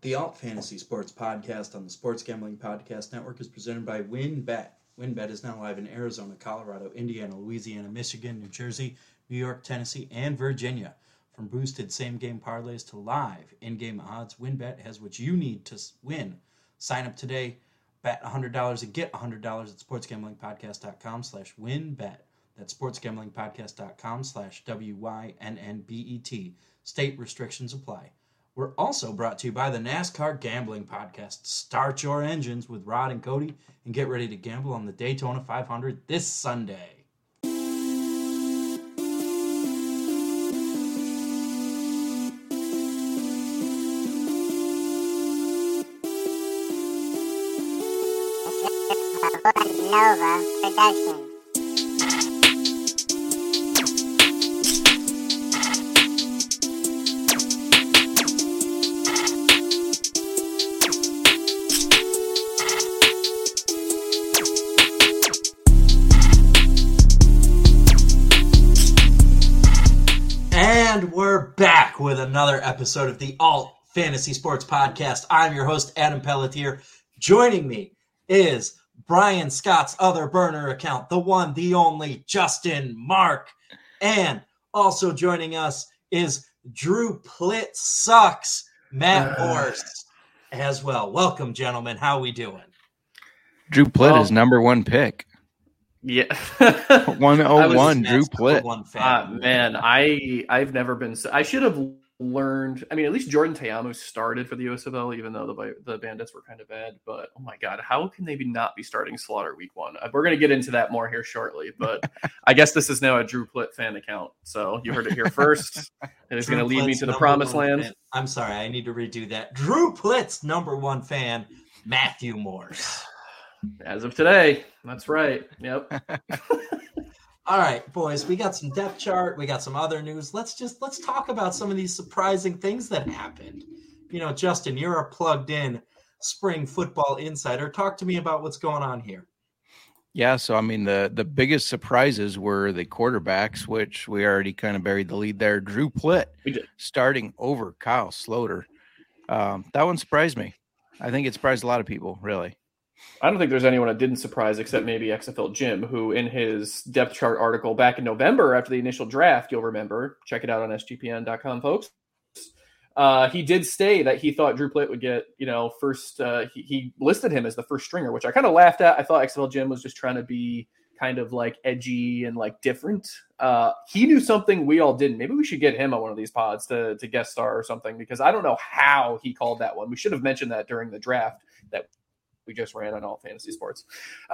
The Alt Fantasy Sports Podcast on the Sports Gambling Podcast Network is presented by WynnBET. WynnBET is now live in Arizona, Colorado, Indiana, Louisiana, Michigan, New Jersey, New York, Tennessee, and Virginia. From boosted same game parlays to live in game odds, WynnBET has what you need to win. Sign up today Bet $100 and get $100 at sportsgamblingpodcast.com slash wynnbet. That's sportsgamblingpodcast.com slash W-Y-N-N-B-E-T. State restrictions apply. We're also brought to you by the NASCAR Gambling Podcast. Start your engines with Rod and Cody and get ready to gamble on the Daytona 500 this Sunday. Nova Production. Episode of the Alt Fantasy Sports Podcast. I'm your host, Adam Pelletier. Joining me is Brian Scott's other burner account, the one, the only Justin Mark. And also joining us is Drew Plitt Sucks, Matt Morse as well. Welcome, gentlemen. How we doing? Drew Plitt Well- is number one pick. Yeah. 101 Drew Plitt. One fan. Uh, man, I I've never been. So, I should have learned. I mean, at least Jordan Ta'amu started for the USFL, even though the the Bandits were kind of bad. But oh my God, how can they be not be starting Sloter Week One? Uh, We're gonna get into that more here shortly. But I guess this is now a Drew Plitt fan account, so you heard it here first. It is gonna lead me to the promised land. fan- I'm sorry, I need to redo that. Drew Plitt's number one fan, Matthew Morse. As of today, that's right. Yep. All right, boys, we got some depth chart, we got some other news. Let's just let's talk about some of these surprising things that happened. You know, Justin, you're a plugged in spring football insider. Talk to me about what's going on here. Yeah, so I mean the the biggest surprises were the quarterbacks, which we already kind of buried the lead there. Drew Plitt starting over Kyle Sloter. Um, that one surprised me. I think it surprised a lot of people, really. I don't think there's anyone that didn't surprise except maybe XFL Jim, who in his depth chart article back in November after the initial draft, you'll remember, check it out on sgpn.com, folks. Uh, he did say that he thought Drew Plitt would get, you know, first. Uh, he, he listed him as the first stringer, which I kind of laughed at. I thought XFL Jim was just trying to be kind of like edgy and like different. Uh, he knew something we all didn't. Maybe we should get him on one of these pods to, to guest star or something because I don't know how he called that one. We should have mentioned that during the draft that we just ran on all fantasy sports.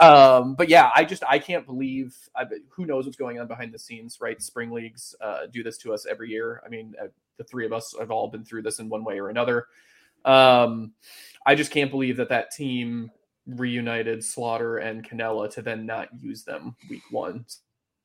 Um, but yeah, I just I can't believe I, who knows what's going on behind the scenes, right? Spring leagues uh, do this to us every year. I mean, uh, the three of us have all been through this in one way or another. Um, I just can't believe that that team reunited Sloter and Cannella to then not use them week one.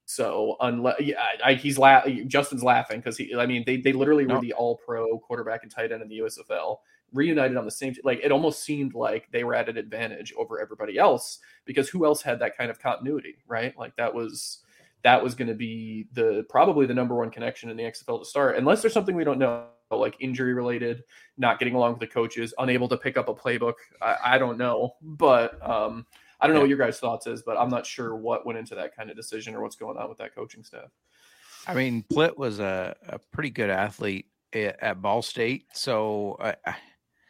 So unless yeah, I, he's la- Justin's laughing because he, I mean, they they literally No. were the All Pro quarterback and tight end in the USFL reunited on the same like it almost seemed like they were at an advantage over everybody else because who else had that kind of continuity right like that was that was going to be the probably the number one connection in the XFL to start unless there's something we don't know like injury related not getting along with the coaches unable to pick up a playbook I, I don't know but um I don't know Yeah. what your guys thoughts is but I'm not sure what went into that kind of decision or what's going on with that coaching staff I mean, Plitt was a, a pretty good athlete at, at Ball State, so I, I-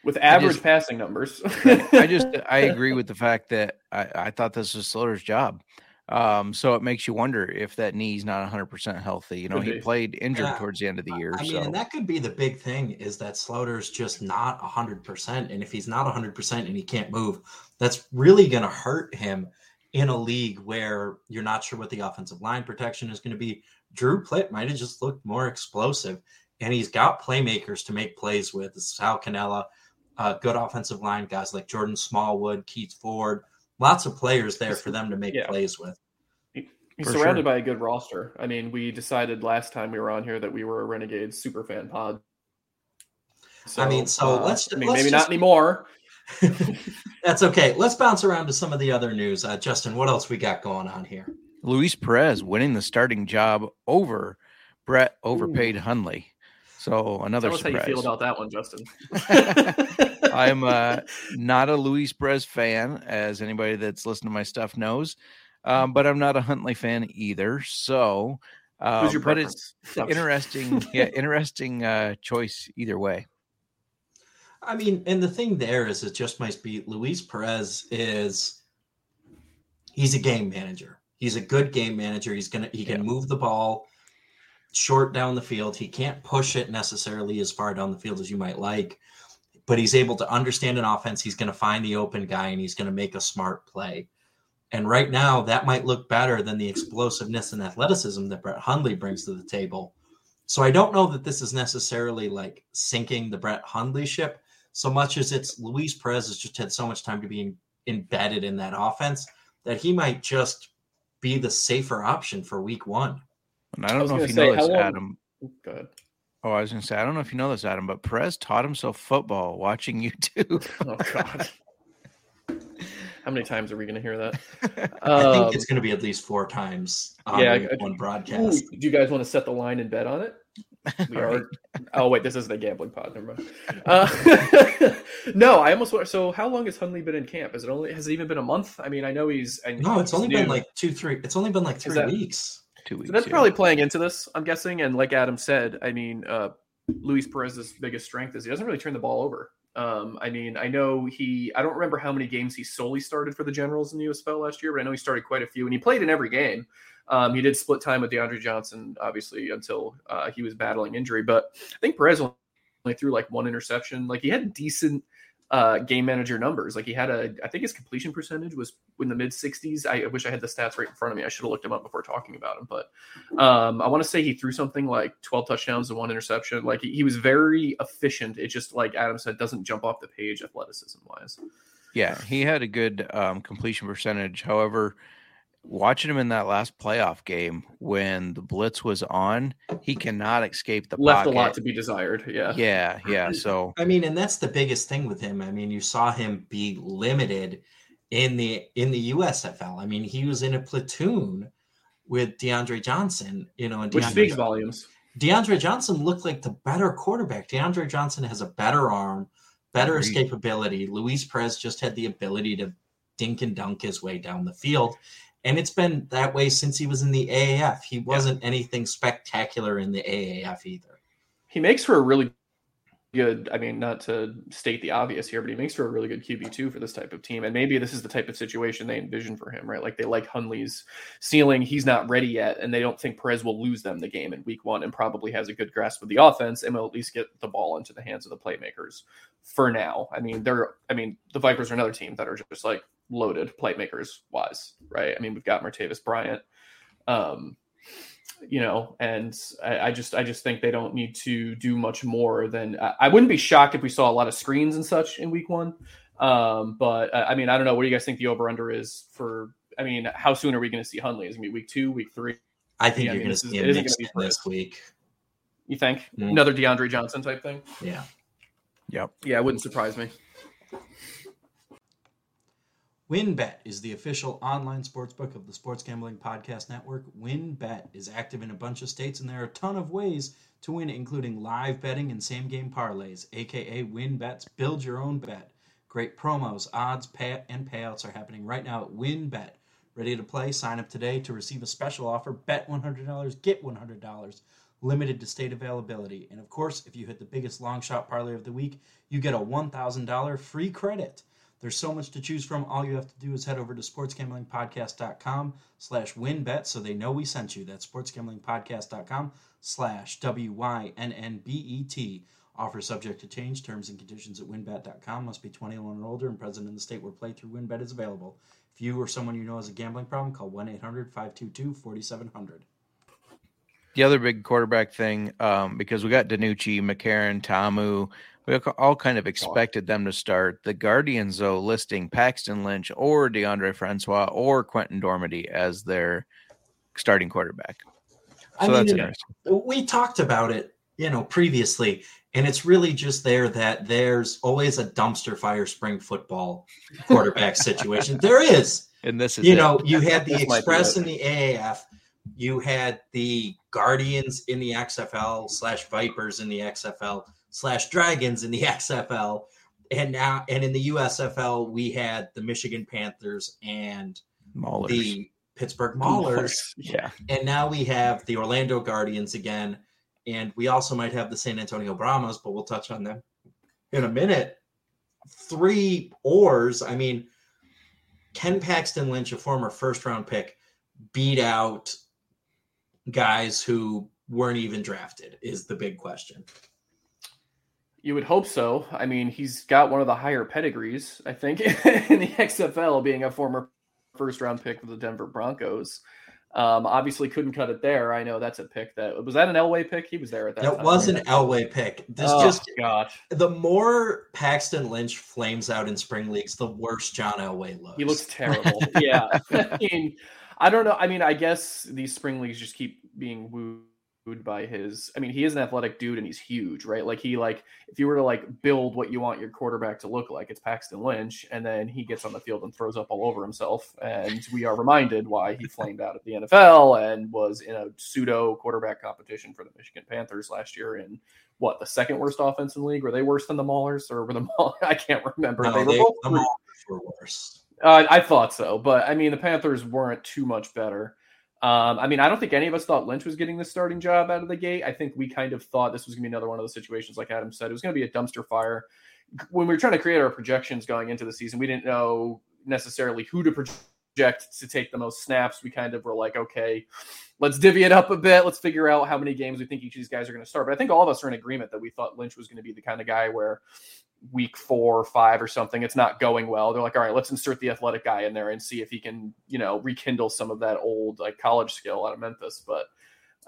with average just- passing numbers I just I agree with the fact that I, I thought this was Sloter's job. Um, so it makes you wonder if that knee's not 100 percent healthy. You know, he played injured Yeah. towards the end of the year. I mean, so and that could be the big thing is that Sloter's just not 100%. And if he's not 100% and he can't move, that's really going to hurt him in a league where you're not sure what the offensive line protection is going to be. Drew Plitt might have just looked more explosive and he's got playmakers to make plays with. Sal Cannella, uh, good offensive line guys like Jordan Smallwood, Keith Ford, lots of players there for them to make Yeah. plays with. He's For surrounded sure. by a good roster. I mean, we decided last time we were on here that we were a Renegade super fan pod. I mean, so let's- I mean, let's maybe just- not anymore. That's okay. Let's bounce around to some of the other news. Uh, Justin, what else we got going on here? Luis Perez winning the starting job over Brett overpaid Hundley. So another Tell us how you feel about that one, Justin. I'm uh, not a Luis Perez fan, as anybody that's listened to my stuff knows, um, but I'm not a Hundley fan either. So, um, Who's your but it's interesting, yeah, interesting uh, choice either way. I mean, and the thing there is, it just might be Luis Perez is he's a game manager. He's a good game manager. He's gonna he can Yeah. move the ball short down the field. He can't push it necessarily as far down the field as you might like, but he's able to understand an offense. He's going to find the open guy and he's going to make a smart play. And right now, that might look better than the explosiveness and athleticism that Brett Hundley brings to the table. So I don't know that this is necessarily like sinking the Brett Hundley ship so much as it's Luis Perez has just had so much time to be in, embedded in that offense that he might just be the safer option for week one. And I I don't was know if you say, know this, long- Adam. Go ahead. Oh, I was going to say, I don't know if you know this, Adam, but Perez taught himself football watching YouTube. Oh God. How many times are we going to hear that? I Um, think it's going to be at least four times on yeah, week I- one Ooh, broadcast. do you guys want to set the line and bet on it? We All right. are. Oh wait, this isn't a gambling pod. Never mind. Uh, no, I almost. wa- So, how long has Hundley been in camp? Is it only? Has it even been a month? I mean, I know he's. I No, it's he's only been like two, three. It's only been like three that- weeks. Two weeks. So that's yeah. probably playing into this, I'm guessing. And like Adam said, I mean, uh, Luis Perez's biggest strength is he doesn't really turn the ball over. Um, I mean, I know he, I don't remember how many games he solely started for the Generals in the USFL last year, but I know he started quite a few and he played in every game. Um, he did split time with DeAndre Johnson, obviously, until uh, he was battling injury. But I think Perez only threw like one interception. Like he had decent uh, game manager numbers. Like he had a, I think his completion percentage was in the mid 60s. I wish I had the stats right in front of me. I should have looked him up before talking about him. But um, I want to say he threw something like 12 touchdowns and one interception. Like he, he was very efficient. It just, like Adam said, doesn't jump off the page athleticism wise. Yeah, he had a good um, completion percentage. However, watching him in that last playoff game when the blitz was on, he cannot escape the Left pocket. a lot to be desired. Yeah. yeah, yeah. So I mean, and that's the biggest thing with him. I mean, you saw him be limited in the in the USFL. I mean, he was in a platoon with DeAndre Johnson, you know, and Which DeAndre, speaks volumes. DeAndre Johnson looked like the better quarterback. DeAndre Johnson has a better arm, better Agreed. escapability. Luis Perez just had the ability to dink and dunk his way down the field. And it's been that way since he was in the AAF. He wasn't anything spectacular in the AAF either. He makes for a really good, I mean, not to state the obvious here, but he makes for a really good QB2 for this type of team. And maybe this is the type of situation they envision for him, right? Like they like Hundley's ceiling. He's not ready yet, and they don't think Perez will lose them the game in week one and probably has a good grasp of the offense and will at least get the ball into the hands of the playmakers for now. I mean, they're, I mean, the Vipers are another team that are just like loaded playmakers wise, right? I mean, we've got Martavis Bryant. Um, you know, and I, I just I just think they don't need to do much more than I, I wouldn't be shocked if we saw a lot of screens and such in week one. Um, but uh, I mean, I don't know. What do you guys think the over under is for? I mean, how soon are we going to see Hundley? Is it gonna be week two, week three? I think Yeah, I you're mean, going this to is- see it him isn't gonna be this week. You think Mm. another DeAndre Johnson type thing? Yeah. yep. Yeah, it wouldn't surprise me. WynnBET is the official online sportsbook of the Sports Gambling Podcast Network. WynnBET is active in a bunch of states, and there are a ton of ways to win, including live betting and same game parlays, aka WinBets. Build your own bet. Great promos, odds, pay, and payouts are happening right now at WynnBET. Ready to play? Sign up today to receive a special offer. Bet $100, get $100. Limited to state availability. And of course, if you hit the biggest long shot parlay of the week, you get a $1,000 free credit. There's so much to choose from. All you have to do is head over to sportsgamblingpodcast.com slash wynnbet so they know we sent you. That's sportsgamblingpodcast.com slash W-Y-N-N-B-E-T. Offer subject to change. Terms and conditions at wynnbet.com. Must be 21 or older and present in the state where playthrough WynnBET is available. If you or someone you know has a gambling problem, call 1-800-522-4700. The other big quarterback thing, um, because we got DiNucci, McCarron, Ta'amu, we all kind of expected them to start. The Guardians, though, listing Paxton Lynch or DeAndre Francois or Quentin Dormady as their starting quarterback. So I mean, that's interesting. we talked about it, you know, previously, and it's really just there that there's always a dumpster fire spring football quarterback situation. There is. And this is You it. know, you had the This might be Express in the AAF, you had the Guardians in the XFL slash Vipers in the XFL slash Dragons in the XFL, and now and in the USFL we had the Michigan Panthers and Maulers. the Pittsburgh Maulers, Yeah. and now we have the Orlando Guardians again, and we also might have the San Antonio Brahmas, but we'll touch on them in a minute. Three oars. I mean, Ken Paxton Lynch, a former first round pick, beat out guys who weren't even drafted, is the big question. You would hope so. I mean, he's got one of the higher pedigrees, I think, in the XFL, being a former first round pick for the Denver Broncos. Um, obviously, couldn't cut it there. I know that's a pick that was that an Elway pick. He was there at that. That time, was right? an Elway pick. This Oh, just gosh, the more Paxton Lynch flames out in spring leagues, the worse John Elway looks. he looks terrible. yeah, I mean, I don't know. I mean, I guess these spring leagues just keep being wooed by his. I mean, he is an athletic dude and he's huge, right? Like he like if you were to like build what you want your quarterback to look like, it's Paxton Lynch, and then he gets on the field and throws up all over himself, and we are reminded why he flamed out at the NFL and was in a pseudo quarterback competition for the Michigan Panthers last year in what the second worst offense in the league? Were they worse than the Maulers or were the Maulers? I can't remember. No, they were they- both the Maulers were worse. uh, I thought so, but I mean, the Panthers weren't too much better. Um, I mean, I don't think any of us thought Lynch was getting the starting job out of the gate. I think we kind of thought this was going to be another one of those situations, like Adam said, it was going to be a dumpster fire. When we were trying to create our projections going into the season, we didn't know necessarily who to project to take the most snaps. We kind of were like, okay, let's divvy it up a bit. Let's figure out how many games we think each of these guys are going to start. But I think all of us are in agreement that we thought Lynch was going to be the kind of guy where week four or five or something, it's not going well. They're like, all right, let's insert the athletic guy in there and see if he can, you know, rekindle some of that old like college skill out of Memphis. But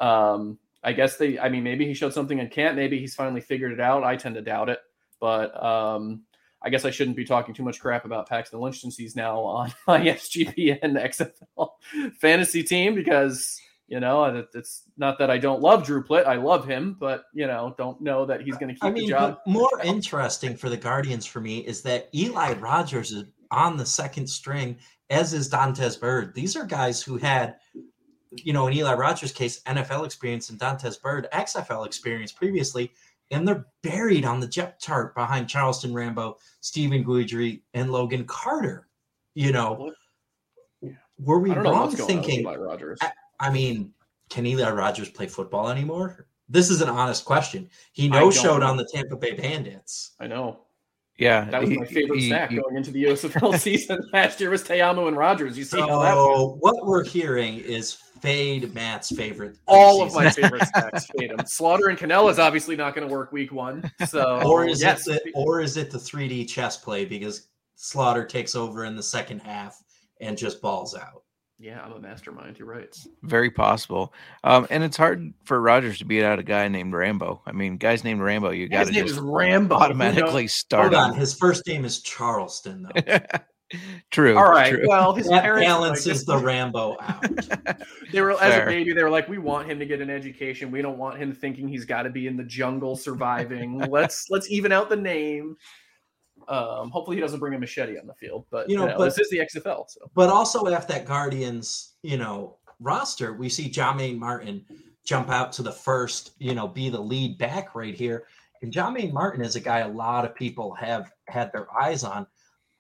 um, I guess they, I mean, maybe he showed something in camp. Maybe he's finally figured it out. I tend to doubt it, but um, I guess I shouldn't be talking too much crap about Paxton Lynch since he's now on my SGPN XFL fantasy team because you know it- it's not that I don't love Drew Plitt. I love him, but you know, don't know that he's going to keep I the job. more interesting for the Guardians for me is that Eli Rogers is on the second string, as is Dantes Bird. These are guys who had, you know, in Eli Rogers' case, NFL experience and Dantes Bird XFL experience previously, and they're buried on the depth chart behind Charleston Rambo, Stephen Guidry, and Logan Carter. You know, were we I wrong thinking? Rogers. I mean, can Eli Rogers play football anymore? This is an honest question. He no showed know. on the Tampa Bay Bandits. I know yeah, that was he- my favorite he- snack he- going into the USFL season last year was Ta'amu and Rogers. You see how that went. What we're hearing is fade Matt's favorite. all of my preseason. favorite snacks. Fade 'em. Sloter and Cannella is obviously not going to work week one. So or is yes, it the, or is it the 3D chess play because Sloter takes over in the second half and just balls out? Yeah, I'm a mastermind. You're right. very possible. Um, and it's hard for Rogers to beat out a guy named Rambo. I mean, guys named Rambo, you got His to name just is Rambo. automatically start Hold on, him. his first name is Charleston though. true. All right. True. Well, his That parents balances like, the Rambo out. They were as Fair. a baby. They were like, we want him to get an education. We don't want him thinking he's got to be in the jungle surviving. let's let's even out the name. Um, hopefully he doesn't bring a machete on the field, but You you know, know, but- this is the XFL, so But also after that Guardians, you know, roster, we see Jah-Maine Martin jump out to the first, you know, be the lead back right here. And Jah-Maine Martin is a guy a lot of people have had their eyes on,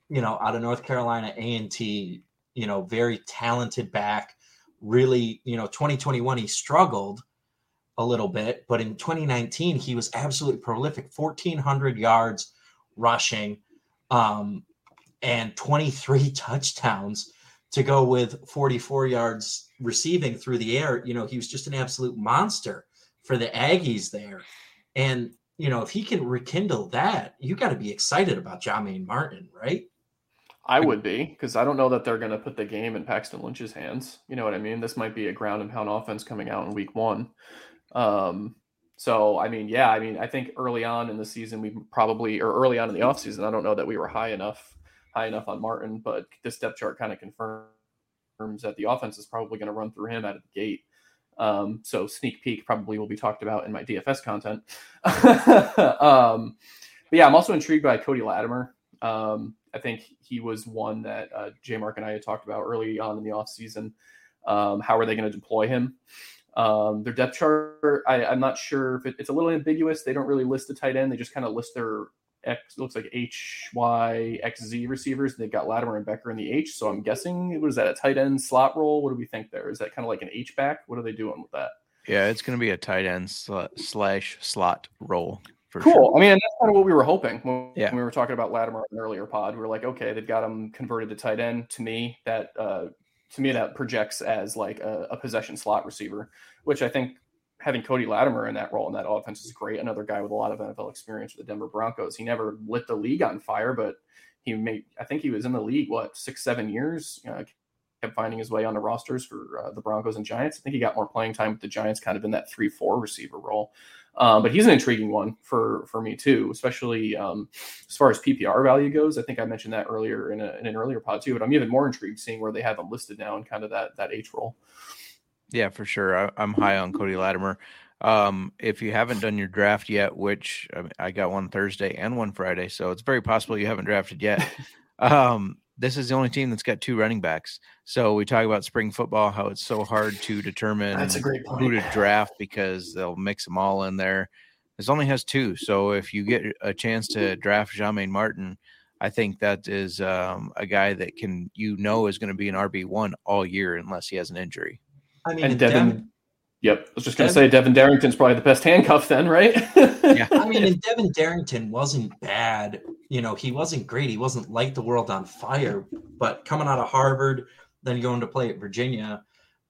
you know, out of North Carolina A and T, you know, very talented back. Really, you know, 2021 he struggled a little bit, but in 2019 he was absolutely prolific, 1400 yards rushing. Um, and 23 touchdowns to go with 44 yards receiving through the air. You know, he was just an absolute monster for the Aggies there. And, you know, if he can rekindle that, you got to be excited about Jah-Maine Martin, right? I would be because I don't know that they're going to put the game in Paxton Lynch's hands. You know what I mean? This might be a ground and pound offense coming out in week one. Um, so, I mean, yeah, I mean, I think early on in the season, we probably, or early on in the offseason, I don't know that we were high enough, high enough on Martin, but this depth chart kind of confirms that the offense is probably going to run through him out of the gate. Um, so sneak peek probably will be talked about in my DFS content. um, but yeah, I'm also intrigued by Cody Latimer. Um, I think he was one that uh, J Mark and I had talked about early on in the offseason. Um, how are they going to deploy him? Um, their depth chart, I, am not sure if it, it's a little ambiguous. They don't really list the tight end. They just kind of list their X, looks like H, Y, X, Z receivers. They've got Latimer and Becker in the H. So I'm guessing, what is that, a tight end slot role? What do we think there? Is that kind of like an H back? What are they doing with that? Yeah, it's going to be a tight end sl- slash slot role cool. Sure. I mean, that's kind of what we were hoping when, yeah. when we were talking about Latimer in an earlier pod. We were like, okay, they've got him converted to tight end. To me, that uh, to me that projects as like a, a, possession slot receiver, which I think having Cody Latimer in that role in that offense is great. Another guy with a lot of NFL experience with the Denver Broncos. He never lit the league on fire, but he made. I think he was in the league what six, seven years. Know, kept finding his way on the rosters for uh, the Broncos and Giants. I think he got more playing time with the Giants, kind of in that three-four receiver role. Um, but he's an intriguing one for for me too, especially um, as far as PPR value goes. I think I mentioned that earlier in, a, in, an earlier pod too. But I'm even more intrigued seeing where they have him listed now and kind of that that H role. Yeah, for sure. I, am high on Cody Latimer. Um, if you haven't done your draft yet, which I, mean, I got one Thursday and one Friday, so it's very possible you haven't drafted yet. um, this is the only team that's got two running backs. So we talk about spring football, how it's so hard to determine that's a great point. who to draft because they'll mix them all in there. This only has two. So if you get a chance to draft Jah-Maine Martin, I think that is um, a guy that can you know is going to be an RB one all year unless he has an injury. I mean, and Devin, Yep. I was just going to say Devin Darrington's probably the best handcuff then, right? yeah. I mean, and Devin Darrington wasn't bad. You know, he wasn't great. He wasn't light the world on fire, but coming out of Harvard, then going to play at Virginia,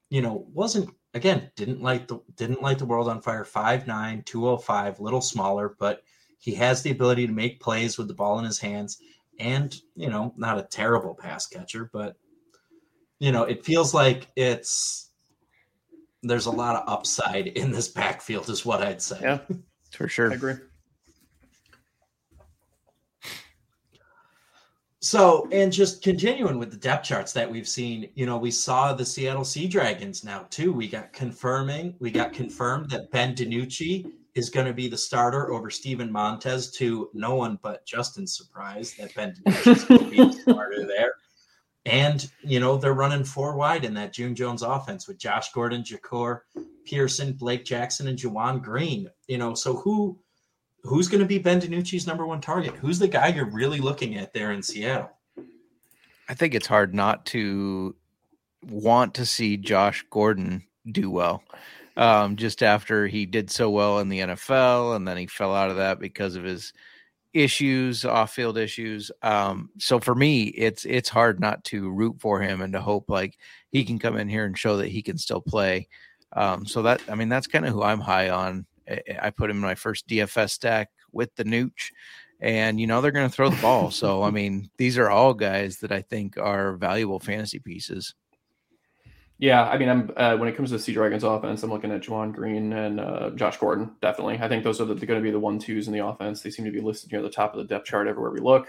you know, wasn't again, didn't light the didn't light the world on fire. 5'9, 205, little smaller, but he has the ability to make plays with the ball in his hands and, you know, not a terrible pass catcher, but you know, it feels like it's there's a lot of upside in this backfield, is what I'd say. Yeah, for sure. I agree. So, and just continuing with the depth charts that we've seen, you know, we saw the Seattle Sea Dragons now too. We got confirming, we got confirmed that Ben DiNucci is going to be the starter over Steven Montez to no one but Justin's surprise that Ben DiNucci is going to be the starter there. And, you know, they're running four wide in that June Jones offense with Josh Gordon, Jahcour Pearson, Blake Jackson, and Juwan Green. You know, so who who's going to be Ben DiNucci's number one target? Who's the guy you're really looking at there in Seattle? I think it's hard not to want to see Josh Gordon do well. Um, just after he did so well in the NFL and then he fell out of that because of his – issues, off-field issues. Um, so for me, it's it's hard not to root for him and to hope like he can come in here and show that he can still play. Um, so that I mean that's kind of who I'm high on. I put him in my first DFS stack with the Nooch, and you know they're going to throw the ball. so I mean these are all guys that I think are valuable fantasy pieces. Yeah, I mean, I'm uh, when it comes to the Sea Dragons offense, I'm looking at Juwan Green and uh, Josh Gordon. Definitely, I think those are going to be the one twos in the offense. They seem to be listed near the top of the depth chart everywhere we look.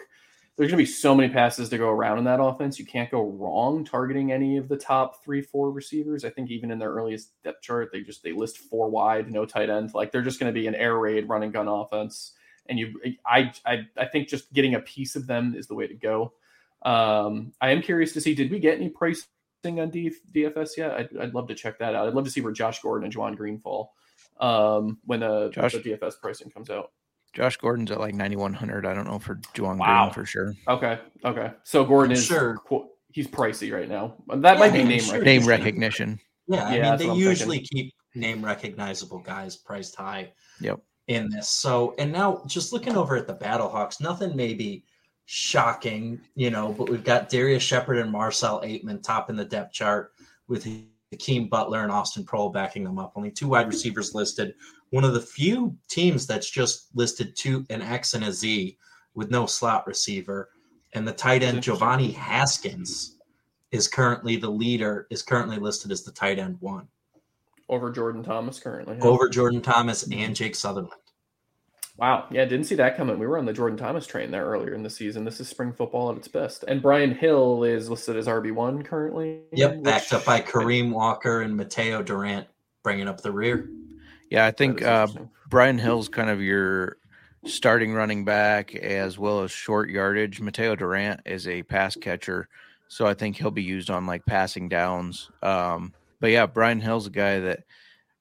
There's going to be so many passes to go around in that offense. You can't go wrong targeting any of the top three, four receivers. I think even in their earliest depth chart, they just they list four wide, no tight end. Like they're just going to be an air raid, running gun offense. And you, I, I, I think just getting a piece of them is the way to go. Um, I am curious to see did we get any price on D- DFS yet? I'd, I'd love to check that out. I'd love to see where Josh Gordon and Juwan Green fall um, when the, Josh, the DFS pricing comes out. Josh Gordon's at like 9,100. I don't know for Juwan wow. Green for sure. Okay. Okay. So Gordon is sure. he's pricey right now. That yeah, might be name, sure name recognition. Yeah. I yeah, mean, they usually thinking. keep name recognizable guys priced high. Yep. In this. So, and now just looking over at the Battlehawks, nothing maybe shocking, you know, but we've got Darrius Shepherd and Marcell Ateman top in the depth chart with Hakeem Butler and Austin Proehl backing them up. Only two wide receivers listed. One of the few teams that's just listed two an X and a Z with no slot receiver. and the tight end Giovanni Haskins is currently the leader. Is currently listed as the tight end one over Jordan Thomas currently. over Jordan Thomas and Jake Sutherland. Wow. Yeah, didn't see that coming. We were on the Jordan Thomas train there earlier in the season. This is spring football at its best. And Brian Hill is listed as RB1 currently. Yep, backed which- up by Kareem Walker and Mateo Durant, bringing up the rear. Yeah, I think is uh, interesting. Brian Hill's kind of your starting running back as well as short yardage. Mateo Durant is a pass catcher, so I think he'll be used on like passing downs. Um, but yeah, Brian Hill's a guy that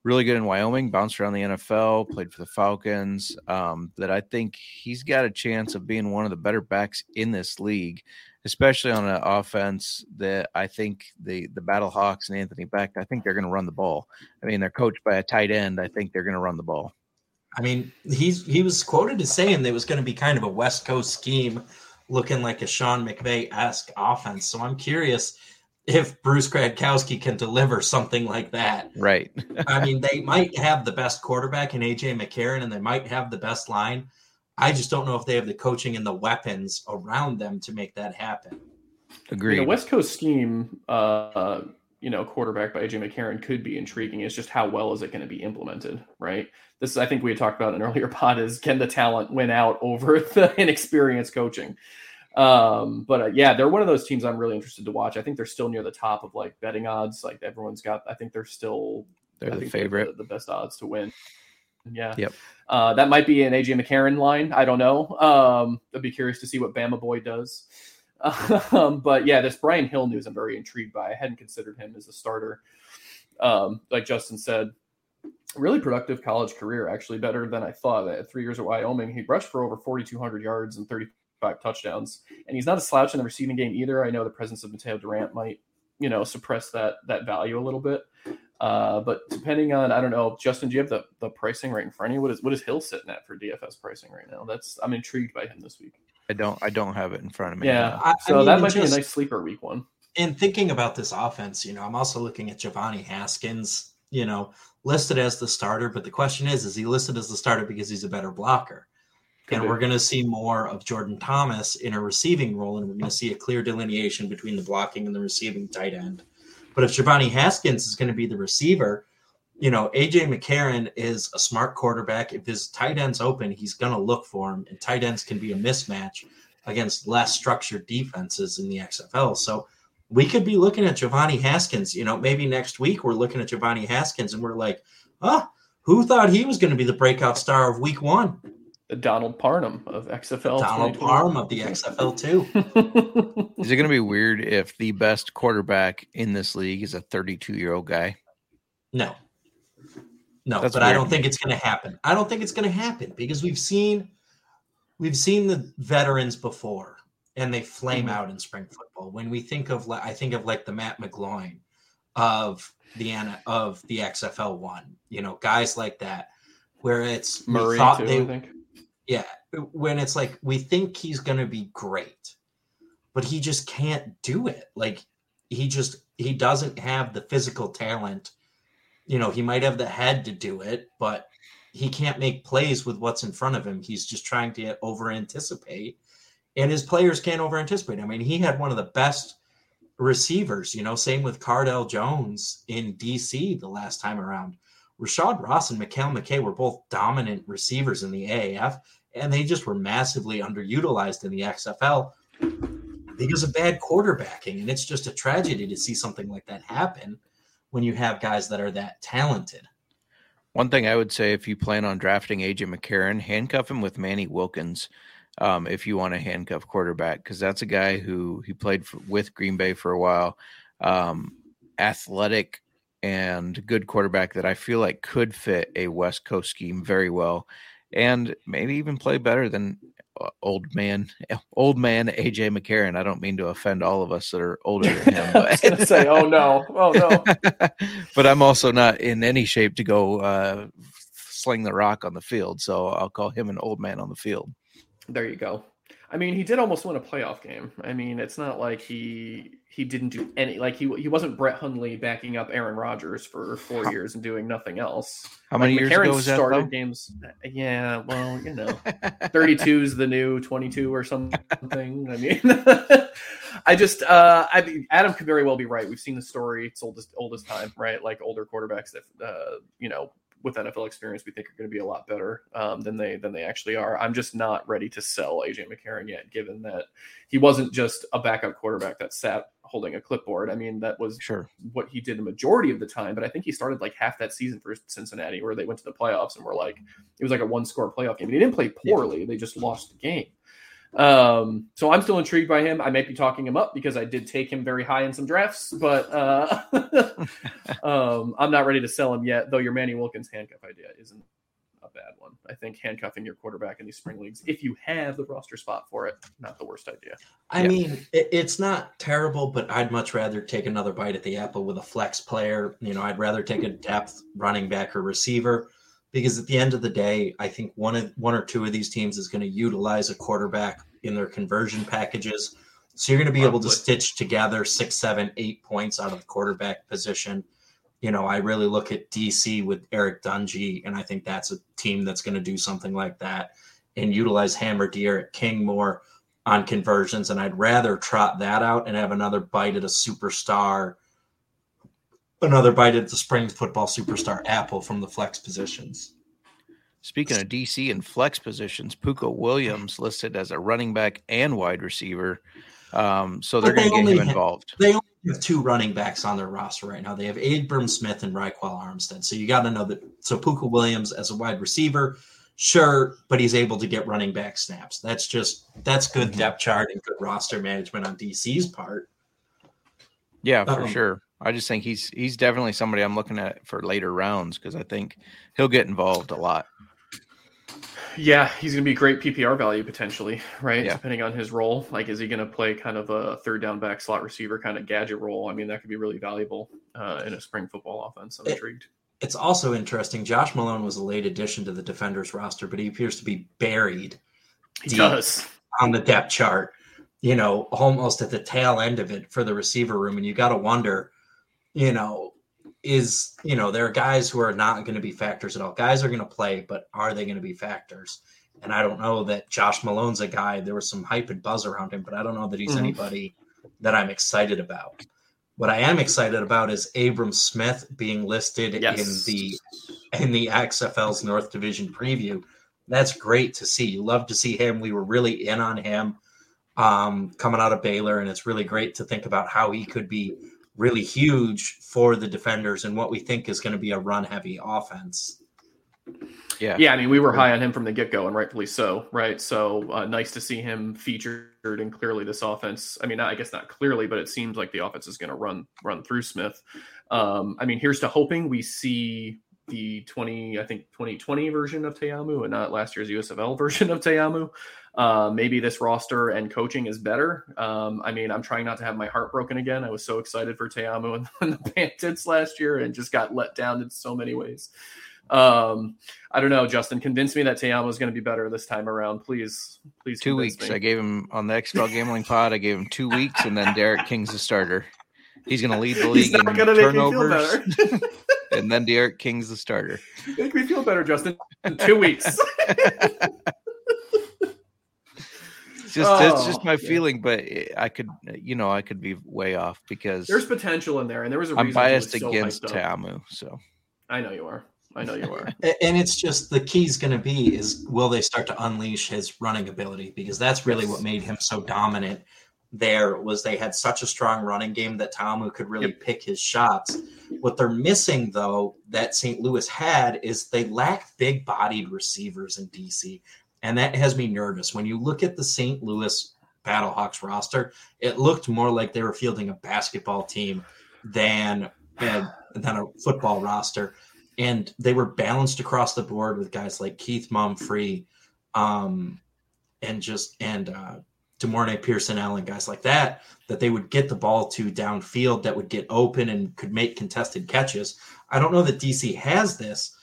really good in Wyoming, bounced around the NFL, played for the Falcons. Um, that I think he's got a chance of being one of the better backs in this league, especially on an offense that I think the the Battle Hawks and Anthony Becht. I think they're going to run the ball. I mean, they're coached by a tight end. I think they're going to run the ball. I mean, he's he was quoted as saying there was going to be kind of a West Coast scheme, looking like a Sean McVay esque offense. So I'm curious if Bruce Gradkowski can deliver something like that. Right. I mean, they might have the best quarterback in AJ McCarron, and they might have the best line. I just don't know if they have the coaching and the weapons around them to make that happen. Agreed. The West Coast scheme, uh, you know, quarterback by AJ McCarron could be intriguing. It's just how well is it going to be implemented, right? This, I think, we had talked about in an earlier pod is can the talent win out over the inexperienced coaching? Um, but uh, yeah, they're one of those teams I'm really interested to watch. I think they're still near the top of like betting odds. Like everyone's got, I think they're still they're I the favorite. the, the best odds to win. Yeah. Yep. Uh, that might be an AJ McCarron line. I don't know. Um, I'd be curious to see what Bama Boy does. Um, but yeah, this Brian Hill news I'm very intrigued by. I hadn't considered him as a starter. Um, like Justin said, really productive college career, actually better than I thought. At three years at Wyoming, he rushed for over 4,200 yards and 35 touchdowns, and he's not a slouch in the receiving game either. I know the presence of Mateo Durant might, you know, suppress that that value a little bit. Uh, but depending on, I don't know, Justin, do you have the, the pricing right in front of you? What is what is Hill sitting at for DFS pricing right now? That's I'm intrigued by him this week. I don't. I don't have it in front of me. Yeah, I- I so mean, that it might be a nice sleeper week one. in thinking about this offense, you know, I'm also looking at Giovanni Haskins, you know, listed as the starter. But the question is, is he listed as the starter because he's a better blocker? And we're going to see more of Jordan Thomas in a receiving role, and we're going to see a clear delineation between the blocking and the receiving tight end. But if Giovanni Haskins is going to be the receiver, you know, AJ McCarron is a smart quarterback. If his tight end's open, he's going to look for him, and tight ends can be a mismatch against less structured defenses in the XFL. So we could be looking at Giovanni Haskins. You know, maybe next week we're looking at Giovanni Haskins, and we're like, oh, who thought he was going to be the breakout star of week one? The Donald Parham of XFL. Donald 2021. Parham of the XFL too. Is it going to be weird if the best quarterback in this league is a 32 year old guy? No, no, That's but I don't think it's going to happen. I don't think it's going to happen because we've seen we've seen the veterans before, and they flame Mhm. out in spring football. When we think of, like, I think of like the Matt McGloin of the N- of the XFL one, you know, guys like that, where it's we Murray thought too, they I think. Yeah when it's like we think he's going to be great but he just can't do it. Like he just he doesn't have the physical talent. You know he might have the head to do it but he can't make plays with what's in front of him. He's just trying to over anticipate and his players can't over anticipate i mean he had one of the best receivers you know same with Cardale Jones in dc the last time around Rashad Ross and Mikhail McKay were both dominant receivers in the AAF, and they just were massively underutilized in the XFL because of bad quarterbacking. And it's just a tragedy to see something like that happen when you have guys that are that talented. One thing I would say if you plan on drafting AJ McCarron, handcuff him with Manny Wilkins um, if you want a handcuff quarterback, because that's a guy who he played for, with Green Bay for a while. Um, athletic and good quarterback that I feel like could fit a West Coast scheme very well and maybe even play better than uh, old man old man AJ McCarron. I don't mean to offend all of us that are older than him. I was gonna say, oh no, oh no. but I'm also not in any shape to go uh, sling the rock on the field, so I'll call him an old man on the field. There you go. I mean, he did almost win a playoff game. I mean, it's not like he he didn't do any like he he wasn't Brett Hundley backing up Aaron Rodgers for four years and doing nothing else. How many like, years McCarron ago was that? started though? games. Yeah, well, you know, 32 is the new 22 or something. I mean, I just, uh, I Adam could very well be right. We've seen the story. It's oldest, oldest time, right? Like older quarterbacks that, uh, you know, with NFL experience, we think are going to be a lot better um, than they than they actually are. I'm just not ready to sell AJ McCarron yet, given that he wasn't just a backup quarterback that sat holding a clipboard. I mean, that was Sure. what he did the majority of the time. But I think he started like half that season for Cincinnati, where they went to the playoffs and were like, it was like a one score playoff game. And he didn't play poorly; they just lost the game. Um, so I'm still intrigued by him. I might be talking him up because I did take him very high in some drafts, but uh, um, I'm not ready to sell him yet. Though your Manny Wilkins handcuff idea isn't a bad one. I think handcuffing your quarterback in these spring leagues, if you have the roster spot for it, not the worst idea. I Yeah. mean, it, it's not terrible, but I'd much rather take another bite at the apple with a flex player. You know, I'd rather take a depth running back or receiver because at the end of the day, I think one of one or two of these teams is going to utilize a quarterback in their conversion packages. So you're going to be able to stitch together six, seven, eight points out of the quarterback position. You know, I really look at DC with Eric Dungey, and I think that's a team that's going to do something like that and utilize Hammer Deere King more on conversions, and I'd rather trot that out and have another bite at a superstar, another bite at the spring football superstar Apple from the flex positions. Speaking of DC and flex positions, Pooka Williams listed as a running back and wide receiver. Um, so they're going to get only him have- involved. They only have two running backs on their roster right now. They have Abram Smith and Ryquell Armstead. So you got to know that. So Pooka Williams as a wide receiver, sure, but he's able to get running back snaps. That's just that's good Mhm. depth chart and good roster management on DC's part. Yeah, for Um, sure. I just think he's he's definitely somebody I'm looking at for later rounds because I think he'll get involved a lot. Yeah, he's going to be great PPR value potentially, right? Yeah. Depending on his role. Like, is he going to play kind of a third down back slot receiver kind of gadget role? I mean, that could be really valuable uh, in a spring football offense. I'm It- intrigued. It's also interesting. Josh Malone was a late addition to the defenders roster, but he appears to be buried He does. on the depth chart, you know, almost at the tail end of it for the receiver room. And you got to wonder, you know, is, you know, there are guys who are not going to be factors at all. Guys are going to play, but are they going to be factors? And I don't know that Josh Malone's a guy. There was some hype and buzz around him, but I don't know that he's Mhm. anybody that I'm excited about. What I am excited about is Abram Smith being listed Yes. in the in the XFL's North Division preview. That's great to see. You love to see him. We were really in on him um, coming out of Baylor, and it's really great to think about how he could be really huge for the defenders and what we think is going to be a run heavy offense. Yeah. Yeah, I mean, we were high on him from the get go, and rightfully so, right? So uh, nice to see him featured and clearly this offense. I mean, I guess not clearly, but it seems like the offense is going to run run through Smith. Um, I mean, here's to hoping we see the 20, I think 2020 version of Ta'amu and not last year's USFL version of Ta'amu. Uh, maybe this roster and coaching is better. Um, I mean, I'm trying not to have my heart broken again. I was so excited for Ta'amu and, and the Bandits last year and just got let down in so many ways. Um, I don't know, Justin. Convince me that Ta'amu is going to be better this time around, please. Please, Two weeks. Me. I gave him on the XFL Gambling Pod. I gave him two weeks, and then D'Eriq King's the starter. He's going to lead the He's league not in going to make me feel turnovers, and then D'Eriq King's the starter. make me feel better, Justin. In two weeks. It's just that's Oh, just my yeah. feeling, but I could, uh, you know, I could be way off because There's potential in there, and there was a reason I'm biased was so against. Ta'amu. So I know you are. I know you are. And it's just the key is going to be is will they start to unleash his running ability because that's really what made him so dominant. There was they had such a strong running game that Ta'amu could really pick his shots. What they're missing though that St. Louis had is they lack big-bodied receivers in DC, and that has me nervous. When you look at the St. Louis Battlehawks roster, it looked more like they were fielding a basketball team than than a football roster and they were balanced across the board with guys like Keith Mumphery, um, and just and uh, De'Mornay Pierson-El, guys like that, that they would get the ball to downfield that would get open and could make contested catches. I don't know that DC has this,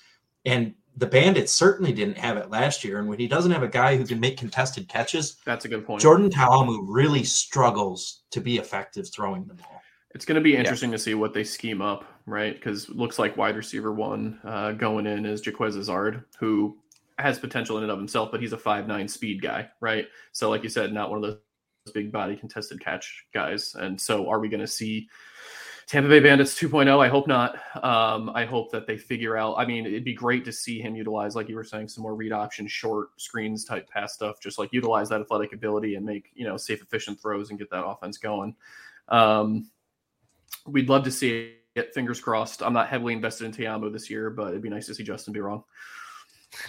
and the Bandits certainly didn't have it last year. And when he doesn't have a guy who can make contested catches, That's a good point. Jordan Ta'amu really struggles to be effective throwing the ball. It's going to be interesting to see what they scheme up, right? Because looks like wide receiver one uh, going in is Jaquez Ezzard, who has potential in and of himself, but he's a five nine speed guy, right? So, like you said, not one of those big body contested catch guys. And so, are we going to see Tampa Bay Bandits 2.0? I hope not. Um, I hope that they figure out. I mean, it'd be great to see him utilize, like you were saying, some more read option, short screens type pass stuff. Just like utilize that athletic ability and make you know safe, efficient throws and get that offense going. Um, we'd love to see it. Fingers crossed. I'm not heavily invested in Ta'amu this year, but it'd be nice to see Justin be wrong.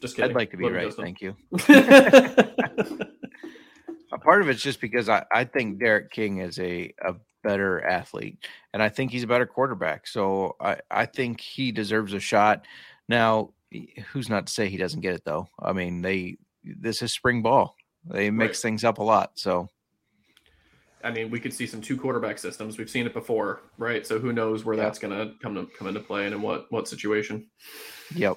Just kidding. I'd like to be Love right. Justin. Thank you. A part of it's just because I, I think D'Eriq King is a, a better athlete and I think he's a better quarterback. So I, I think he deserves a shot. Now, who's not to say he doesn't get it though? I mean, they this is spring ball. They mix Right. things up a lot. So I mean, we could see some two quarterback systems. We've seen it before, right? So who knows where Yeah. that's going to come to come into play and in what what situation? yep.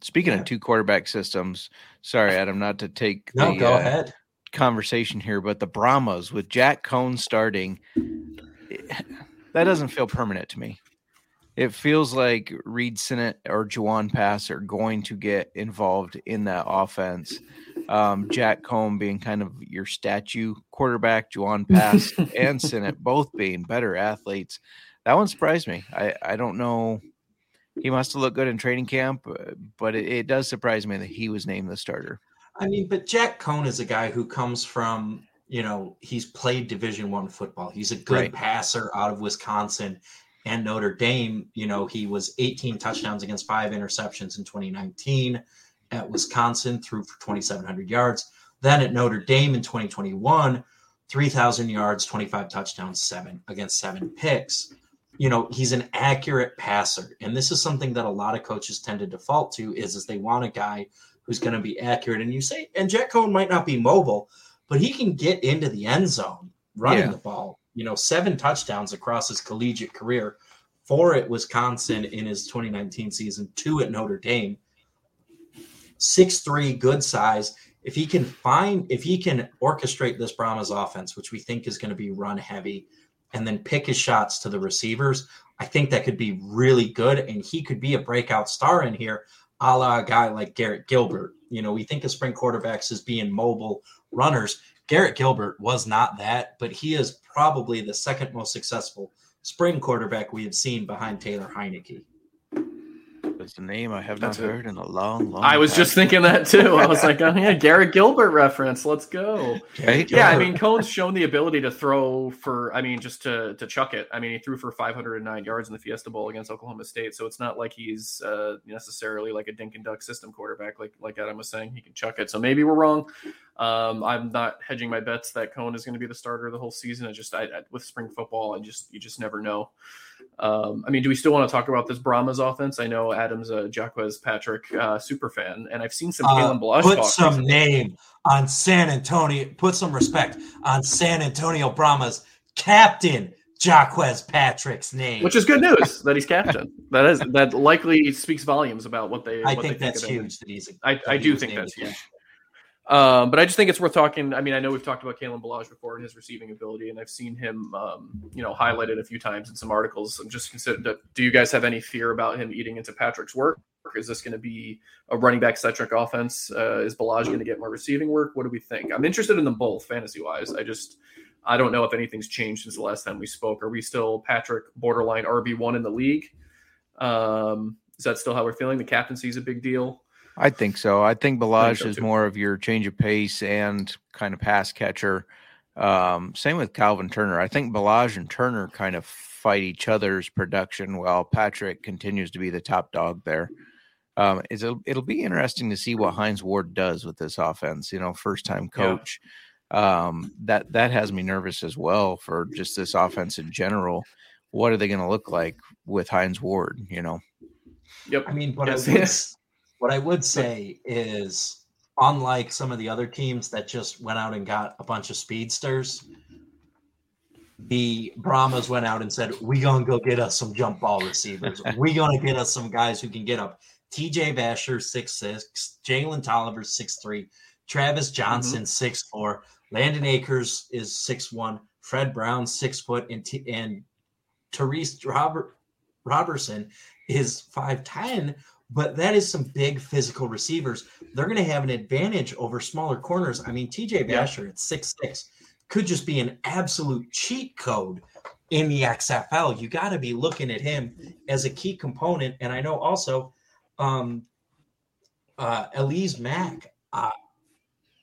Speaking Yeah. of two quarterback systems, sorry, Adam, not to take No, the, go uh, ahead. Conversation here, but the Brahmas with Jack Coan starting, that doesn't feel permanent to me. It feels like Reid Sinnett or Jawon Pass are going to get involved in that offense. Um, Jack Coan being kind of your statue quarterback, Jawon Pass and Sinnett both being better athletes. That one surprised me. I, I don't know. He must have looked good in training camp, but it, it does surprise me that he was named the starter. I mean, but Jack Coan is a guy who comes from, you know, he's played Division One football. He's a good Right. passer out of Wisconsin and Notre Dame. You know, he was 18 touchdowns against five interceptions in 2019 at Wisconsin, threw for 2,700 yards. Then at Notre Dame in 2021, 3,000 yards, 25 touchdowns, seven against seven picks. You know, he's an accurate passer, and this is something that a lot of coaches tend to default to is, is they want a guy who's going to be accurate. And you say, and Jack Coan might not be mobile, but he can get into the end zone running Yeah. the ball. You know, seven touchdowns across his collegiate career, four at Wisconsin in his 2019 season, two at Notre Dame. Six three, good size. If he can find, if he can orchestrate this Brahmas offense, which we think is going to be run heavy, and then pick his shots to the receivers, I think that could be really good. And he could be a breakout star in here a la a guy like Garrett Gilbert. You know, we think of spring quarterbacks as being mobile runners. Garrett Gilbert was not that, but he is probably the second most successful spring quarterback we have seen behind Taylor Heinicke. That's a name I have That's not it. heard in a long, long I was time. just thinking that too. I was like, oh yeah, Garrett Gilbert reference. Let's go. Yeah, I mean, Coan's shown the ability to throw for, I mean, just to to chuck it. I mean, he threw for 509 yards in the Fiesta Bowl against Oklahoma State, so it's not like he's uh, necessarily like a dink and duck system quarterback, like like Adam was saying. He can chuck it. So maybe we're wrong. Um, I'm not hedging my bets that Coan is going to be the starter the whole season. I just, I, I with spring football, I just you just never know. Um, I mean, do we still want to talk about this Brahmas offense? I know Adam's a Jacques Patrick uh, super fan, and I've seen some Uh, Kalen Ballage put some recently. name on San Antonio. Put some respect on San Antonio Brahmas captain Jacques Patrick's name. which is good news that he's captain. That is that likely speaks volumes about what they. I what think they that's of him. huge that he's. I, that I he do think that's huge. Um, but I just think it's worth talking. I mean, I know we've talked about Kalen Ballage before and his receiving ability, and I've seen him, um, you know, highlighted a few times in some articles. I'm just consider. Do you guys have any fear about him eating into Patrick's work? Is this going to be a running back centric offense? Uh, is Ballage going to get more receiving work? What do we think? I'm interested in them both fantasy wise. I just I don't know if anything's changed since the last time we spoke. Are we still Patrick borderline RB one in the league? Um, is that still how we're feeling? The captaincy is a big deal. I think so. I think Ballage so, is more of your change of pace and kind of pass catcher. Um, same with Calvin Turner. I think Ballage and Turner kind of fight each other's production while Patrick continues to be the top dog there. Um, it's a, it'll be interesting to see what Hines Ward does with this offense. You know, first time Yeah. coach. Um, that that has me nervous as well for just this offense in general. What are they going to look like with Hines Ward? You know, Yep. I mean, what Yes. I would, s- what I would say is, unlike some of the other teams that just went out and got a bunch of speedsters, the Brahmas went out and said, "We gonna go get us some jump ball receivers. we gonna get us some guys who can get up." T.J. Vasher six six, Jalen Tolliver six three, Travis Johnson mm-hmm. six four, Landon Akers is six one, Fred Brown six foot, and T- and Therese Robert Robertson is five ten. But that is some big physical receivers. They're going to have an advantage over smaller corners. I mean, TJ Yeah. Vasher at six six could just be an absolute cheat code in the XFL. You got to be looking at him as a key component. And I know also um, uh, Alize Mack uh,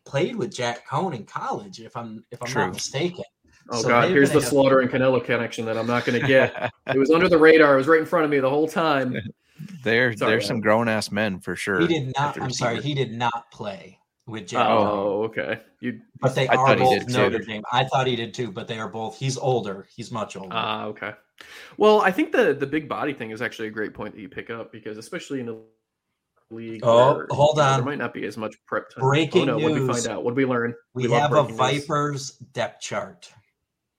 played with Jack Coan in college, if I'm if I'm True. not mistaken. Oh So god, here's the Sloter and Cannella connection that I'm not going to get. it was under the radar. It was right in front of me the whole time. There, Sorry, there's some grown ass men for sure. He did not. I'm sorry, he did not play with Jack. Oh, okay. You But they I are thought he both did too. Notre Dame. I thought he did too, but they are both. He's older. He's much older. Ah, okay. Well, I think the the big body thing is actually a great point that you pick up because especially in the league. Oh, where, hold on. There might not be as much prep time. Breaking oh, no, What did we find out? What did we learn? we, love have a breaking news. Vipers depth chart.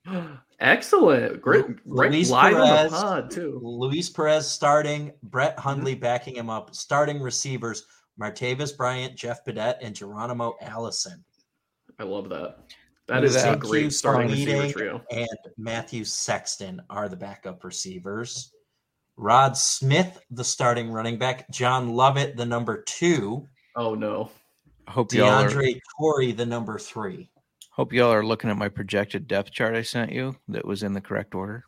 Excellent. Great. Great. Luis Live on Perez. the pod too. Luis Perez starting, Brett Mm-hmm. Hundley backing him up. Starting receivers: Martavis Bryant, Jeff Badet, and Geronimo Allison. I love that. That is Look a great starting receiver trio. And Matthew Sexton are the backup receivers. Rod Smith, the starting running back. John Lovett, the number two. Oh no. Hope y'all DeAndre Torrey, the number three. Hope y'all are looking at my projected depth chart I sent you that was in the correct order.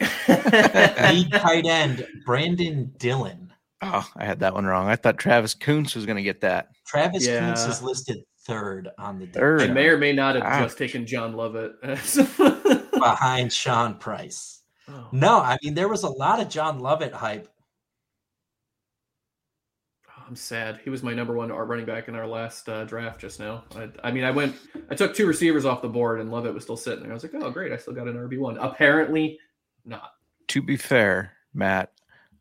Lead tight end, Brandon Dillon. Oh, I had that one wrong. I thought Travis Koontz was going to get that. Travis Yeah. Kuntz is listed third on the depth Third. I may or may not have Ouch. just taken John Lovett. behind Sean Price. Oh. No, I mean there was a lot of John Lovett hype. I'm sad. He was my number one our running back in our last uh, draft just now. I, I mean, I went, I took two receivers off the board, and Lovett was still sitting there. I was like, oh, great, I still got an RB one. Apparently, not. To be fair, Matt,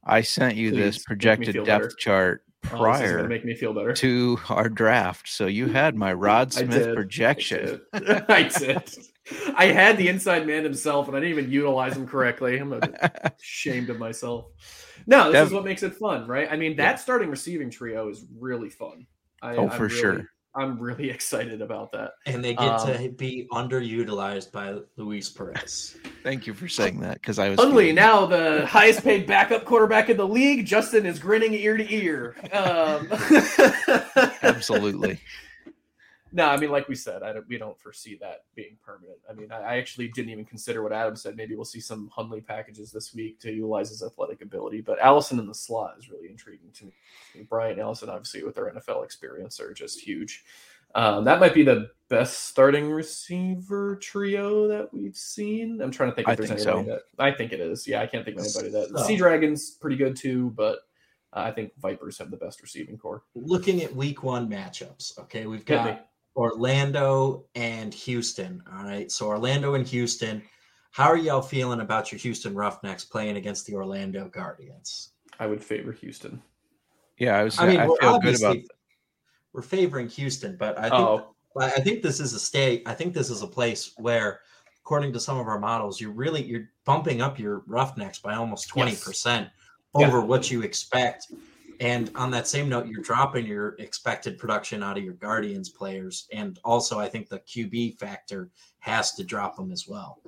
I sent you Please, this projected depth better. chart Oh, prior gonna make me feel better. to our draft. So you had my Rod Smith projection. I did. I did. I had the inside man himself, and I didn't even utilize him correctly. I'm ashamed of myself. No, this Dev- is what makes it fun, right? I mean, that Yeah. starting receiving trio is really fun. I, Oh, I'm for really- sure. I'm really excited about that. And they get to Um, be underutilized by Luis Perez. Thank you for saying that because I was Hundley, feeling- now the highest paid backup quarterback in the league. Justin is grinning ear to ear. Um, absolutely. No, I mean, like we said, I don't, we don't foresee that being permanent. I mean, I, I actually didn't even consider what Adam said. Maybe we'll see some Hundley packages this week to utilize his athletic ability. But Allison in the slot is really intriguing to me. Brian Allison, obviously, with their NFL experience, are just huge. Um, that might be the best starting receiver trio that we've seen. I'm trying to think if I there's think anybody so. that I think it is. Yeah, I can't think of anybody that the So- Sea Dragons pretty good too, but uh, I think Vipers have the best receiving corps. Looking at week one matchups, okay, we've got Orlando and Houston. All right, so Orlando and Houston. How are y'all feeling about your Houston Roughnecks playing against the Orlando Guardians? I would favor Houston. Yeah, I was. I mean, I we're feel good obviously about. we're favoring Houston, but I think Oh, I I think this is a state. I think this is a place where, according to some of our models, you're really you're bumping up your Roughnecks by almost twenty percent Yeah. over what you expect. And on that same note, you're dropping your expected production out of your Guardians players, and also I think the QB factor has to drop them as well.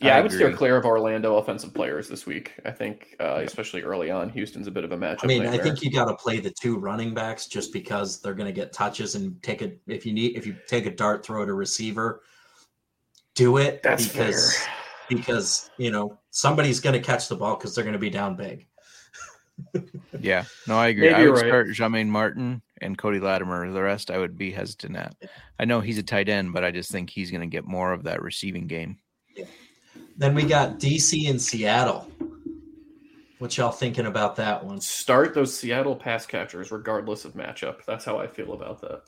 yeah, I I, would steer clear of Orlando offensive players this week. I think, uh, especially early on, Houston's a bit of a matchup. I mean, I think you got to play the two running backs just because they're going to get touches and take it. If you need, if you take a dart throw at a receiver, do it that's because fair. because you know somebody's going to catch the ball because they're going to be down big. Yeah, no, I agree. Maybe I you're would right. start Jah-Maine Martin and Cody Latimer. The rest, I would be hesitant at. I know he's a tight end, but I just think he's going to get more of that receiving game. Then we got DC and Seattle. What y'all thinking about that one? Start those Seattle pass catchers regardless of matchup. That's how I feel about that.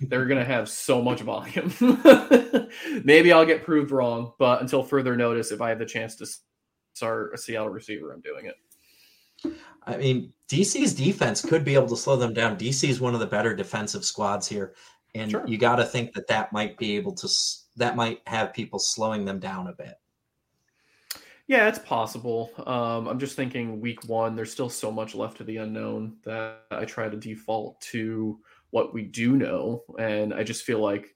They're going to have so much volume. Maybe I'll get proved wrong, but until further notice, if I have the chance to start a Seattle receiver, I'm doing it. I mean, DC's defense could be able to slow them down. DC is one of the better defensive squads here, and Sure. you got to think that that might be able to that might have people slowing them down a bit. Yeah, it's possible. Um, I'm just thinking week one, there's still so much left to the unknown that I try to default to what we do know. And I just feel like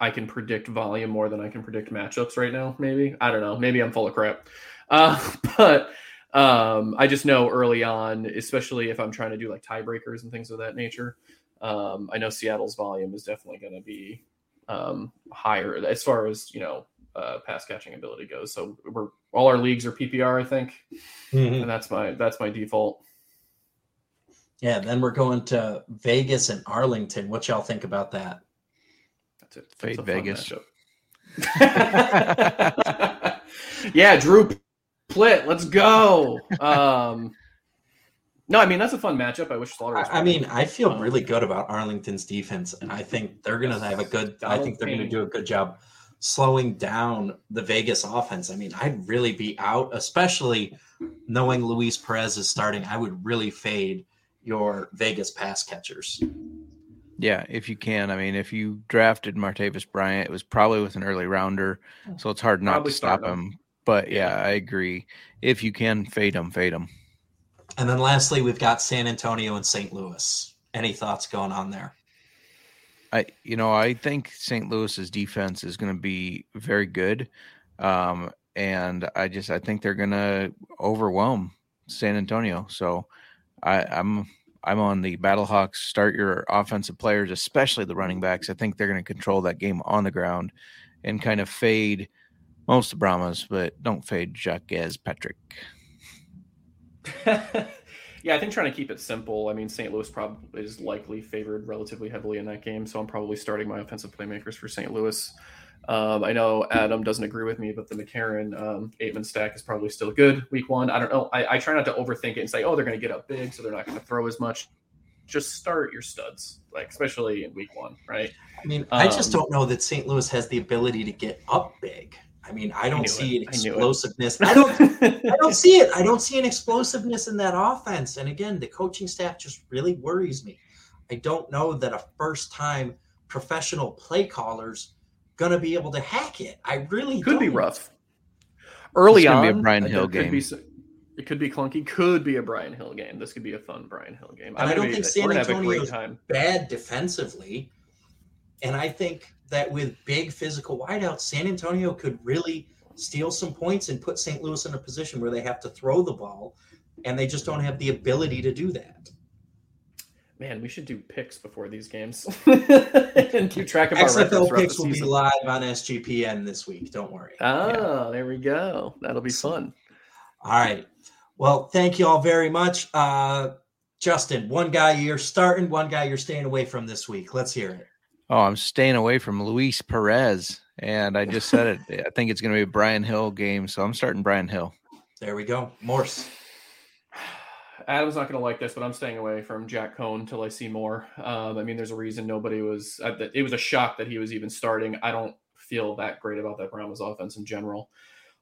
I can predict volume more than I can predict matchups right now. Maybe I don't know. Maybe I'm full of crap. Uh, but um, I just know early on, especially if I'm trying to do like tiebreakers and things of that nature. Um, I know Seattle's volume is definitely going to be um, higher as far as you know uh, pass catching ability goes. So we're all our leagues are PPR, I think, Mhm. and that's my that's my default. Yeah, then we're going to Vegas and Arlington. What y'all think about that? That's it. Fade It's a Vegas. yeah, Drew Plitt, let's go. Um, no, I mean that's a fun matchup. I wish Sloter. Was I, I mean. I feel really good about Arlington's defense, and I think they're going to have a good. I think they're going to do a good job slowing down the Vegas offense. I mean, I'd really be out, especially knowing Luis Perez is starting. I would really fade your Vegas pass catchers. Yeah, if you can. I mean, if you drafted Martavis Bryant, it was probably with an early rounder, so it's hard not Probably to stop start him. But yeah, I agree. If you can fade them, fade them. And then lastly, we've got San Antonio and St. Louis. Any thoughts going on there? I you know I think St. Louis's defense is going to be very good, um, and I just I think they're going to overwhelm San Antonio. So I, I'm I'm on the Battlehawks. Start your offensive players, especially the running backs. I think they're going to control that game on the ground and kind of fade most of Brahmas, but don't fade Jacques as Patrick. yeah, I think trying to keep it simple. I mean, St. Louis probably is likely favored relatively heavily in that game, so I'm probably starting my offensive playmakers for St. Louis. Um, I know Adam doesn't agree with me, but the McCarron um, eight man stack is probably still good week one. I don't know. I, I try not to overthink it and say, oh, they're going to get up big, so they're not going to throw as much. Just start your studs, like especially in week one, right? I mean, I just Um, don't know that St. Louis has the ability to get up big. I mean, I don't knew see it. an I knew it. explosiveness. I don't I don't see it. I don't see an explosiveness in that offense. And again, the coaching staff just really worries me. I don't know that a first time professional play caller's gonna be able to hack it. I really could be don't. rough. Early It's gonna on, be a Brian Hill there could be game. some- it could be clunky. Could be a Brian Hill game. This could be a fun Brian Hill game. And I don't think be, San we're gonna have a time. Bad defensively. And I think that with big physical wideouts, San Antonio could really steal some points and put St. Louis in a position where they have to throw the ball, and they just don't have the ability to do that. Man, we should do picks before these games and keep track of our records XFL throughout picks the will be live on SGPN this week. Don't worry. Oh, there we go. That'll be fun. All right. Well, thank you all very much. Uh, Justin, one guy you're starting, one guy you're staying away from this week. Let's hear it. Oh, I'm staying away from Luis Perez, and I just said it. I think it's going to be a Brian Hill game, so I'm starting Brian Hill. There we go. Morse. Adam's not going to like this, but I'm staying away from Jack Coan till I see more. Um, I mean, there's a reason nobody was. Uh, it was a shock that he was even starting. I don't feel that great about that Browns offense in general.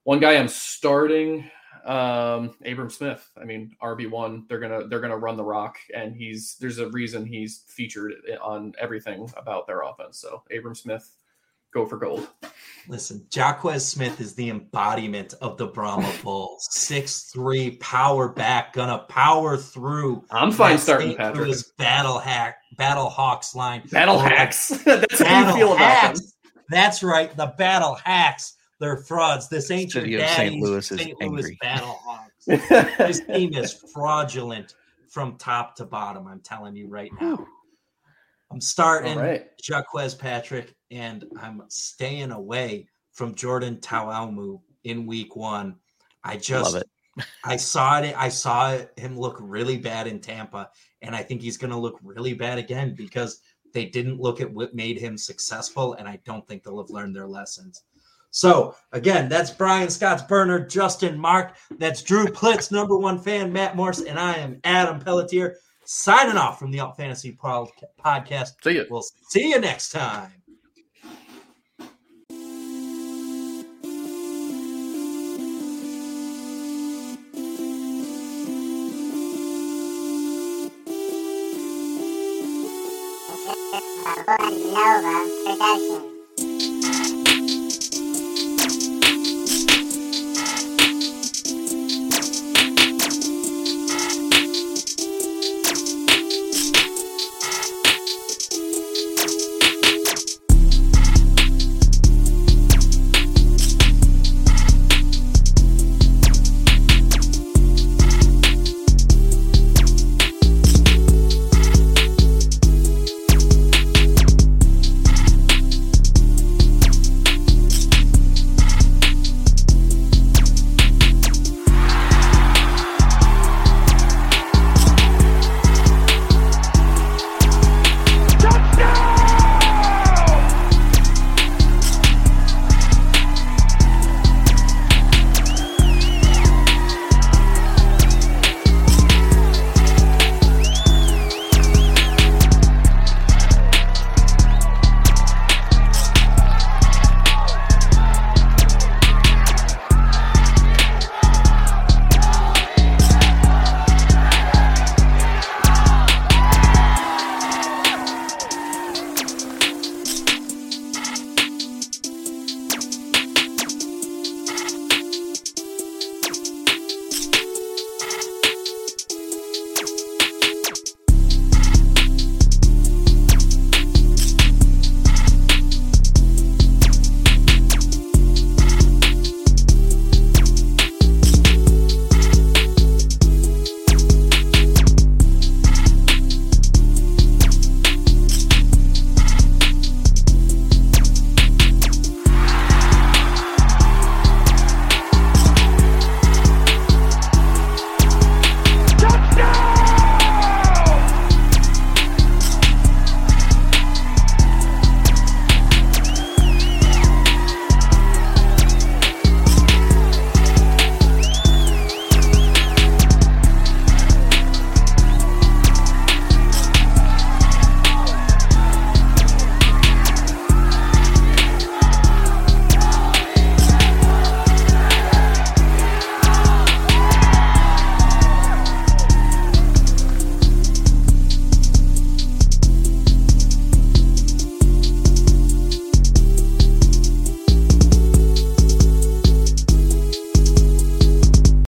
One guy I'm starting, um, Abram Smith. I mean, RB one. They're gonna they're gonna run the rock, and he's there's a reason he's featured on everything about their offense. So Abram Smith, go for gold. Listen, Jaquez Smith is the embodiment of the Brahma Bulls. Six three power back, gonna power through. I'm fine starting St. Patrick. Louis battle hack, battle hawks line. Battle Or hacks. That's how you Battle feel about them. hacks. That's right. The battle hacks. They're frauds. This ain't your City of St. Louis is St. Louis angry. battle this team is fraudulent from top to bottom. I'm telling you right now. I'm starting All right. Jacques Patrick, and I'm staying away from Jordan Ta'amu in week one. I just Love it. I saw it. I saw him look really bad in Tampa, and I think he's going to look really bad again because they didn't look at what made him successful, and I don't think they'll have learned their lessons. So again, that's Brian Scott's burner, Justin Mark. That's Drew Plitt, number one fan, Matt Morse, and I am Adam Pelletier signing off from the Alt Fantasy Pod- Podcast. See you. We'll see you next time. Nova Production.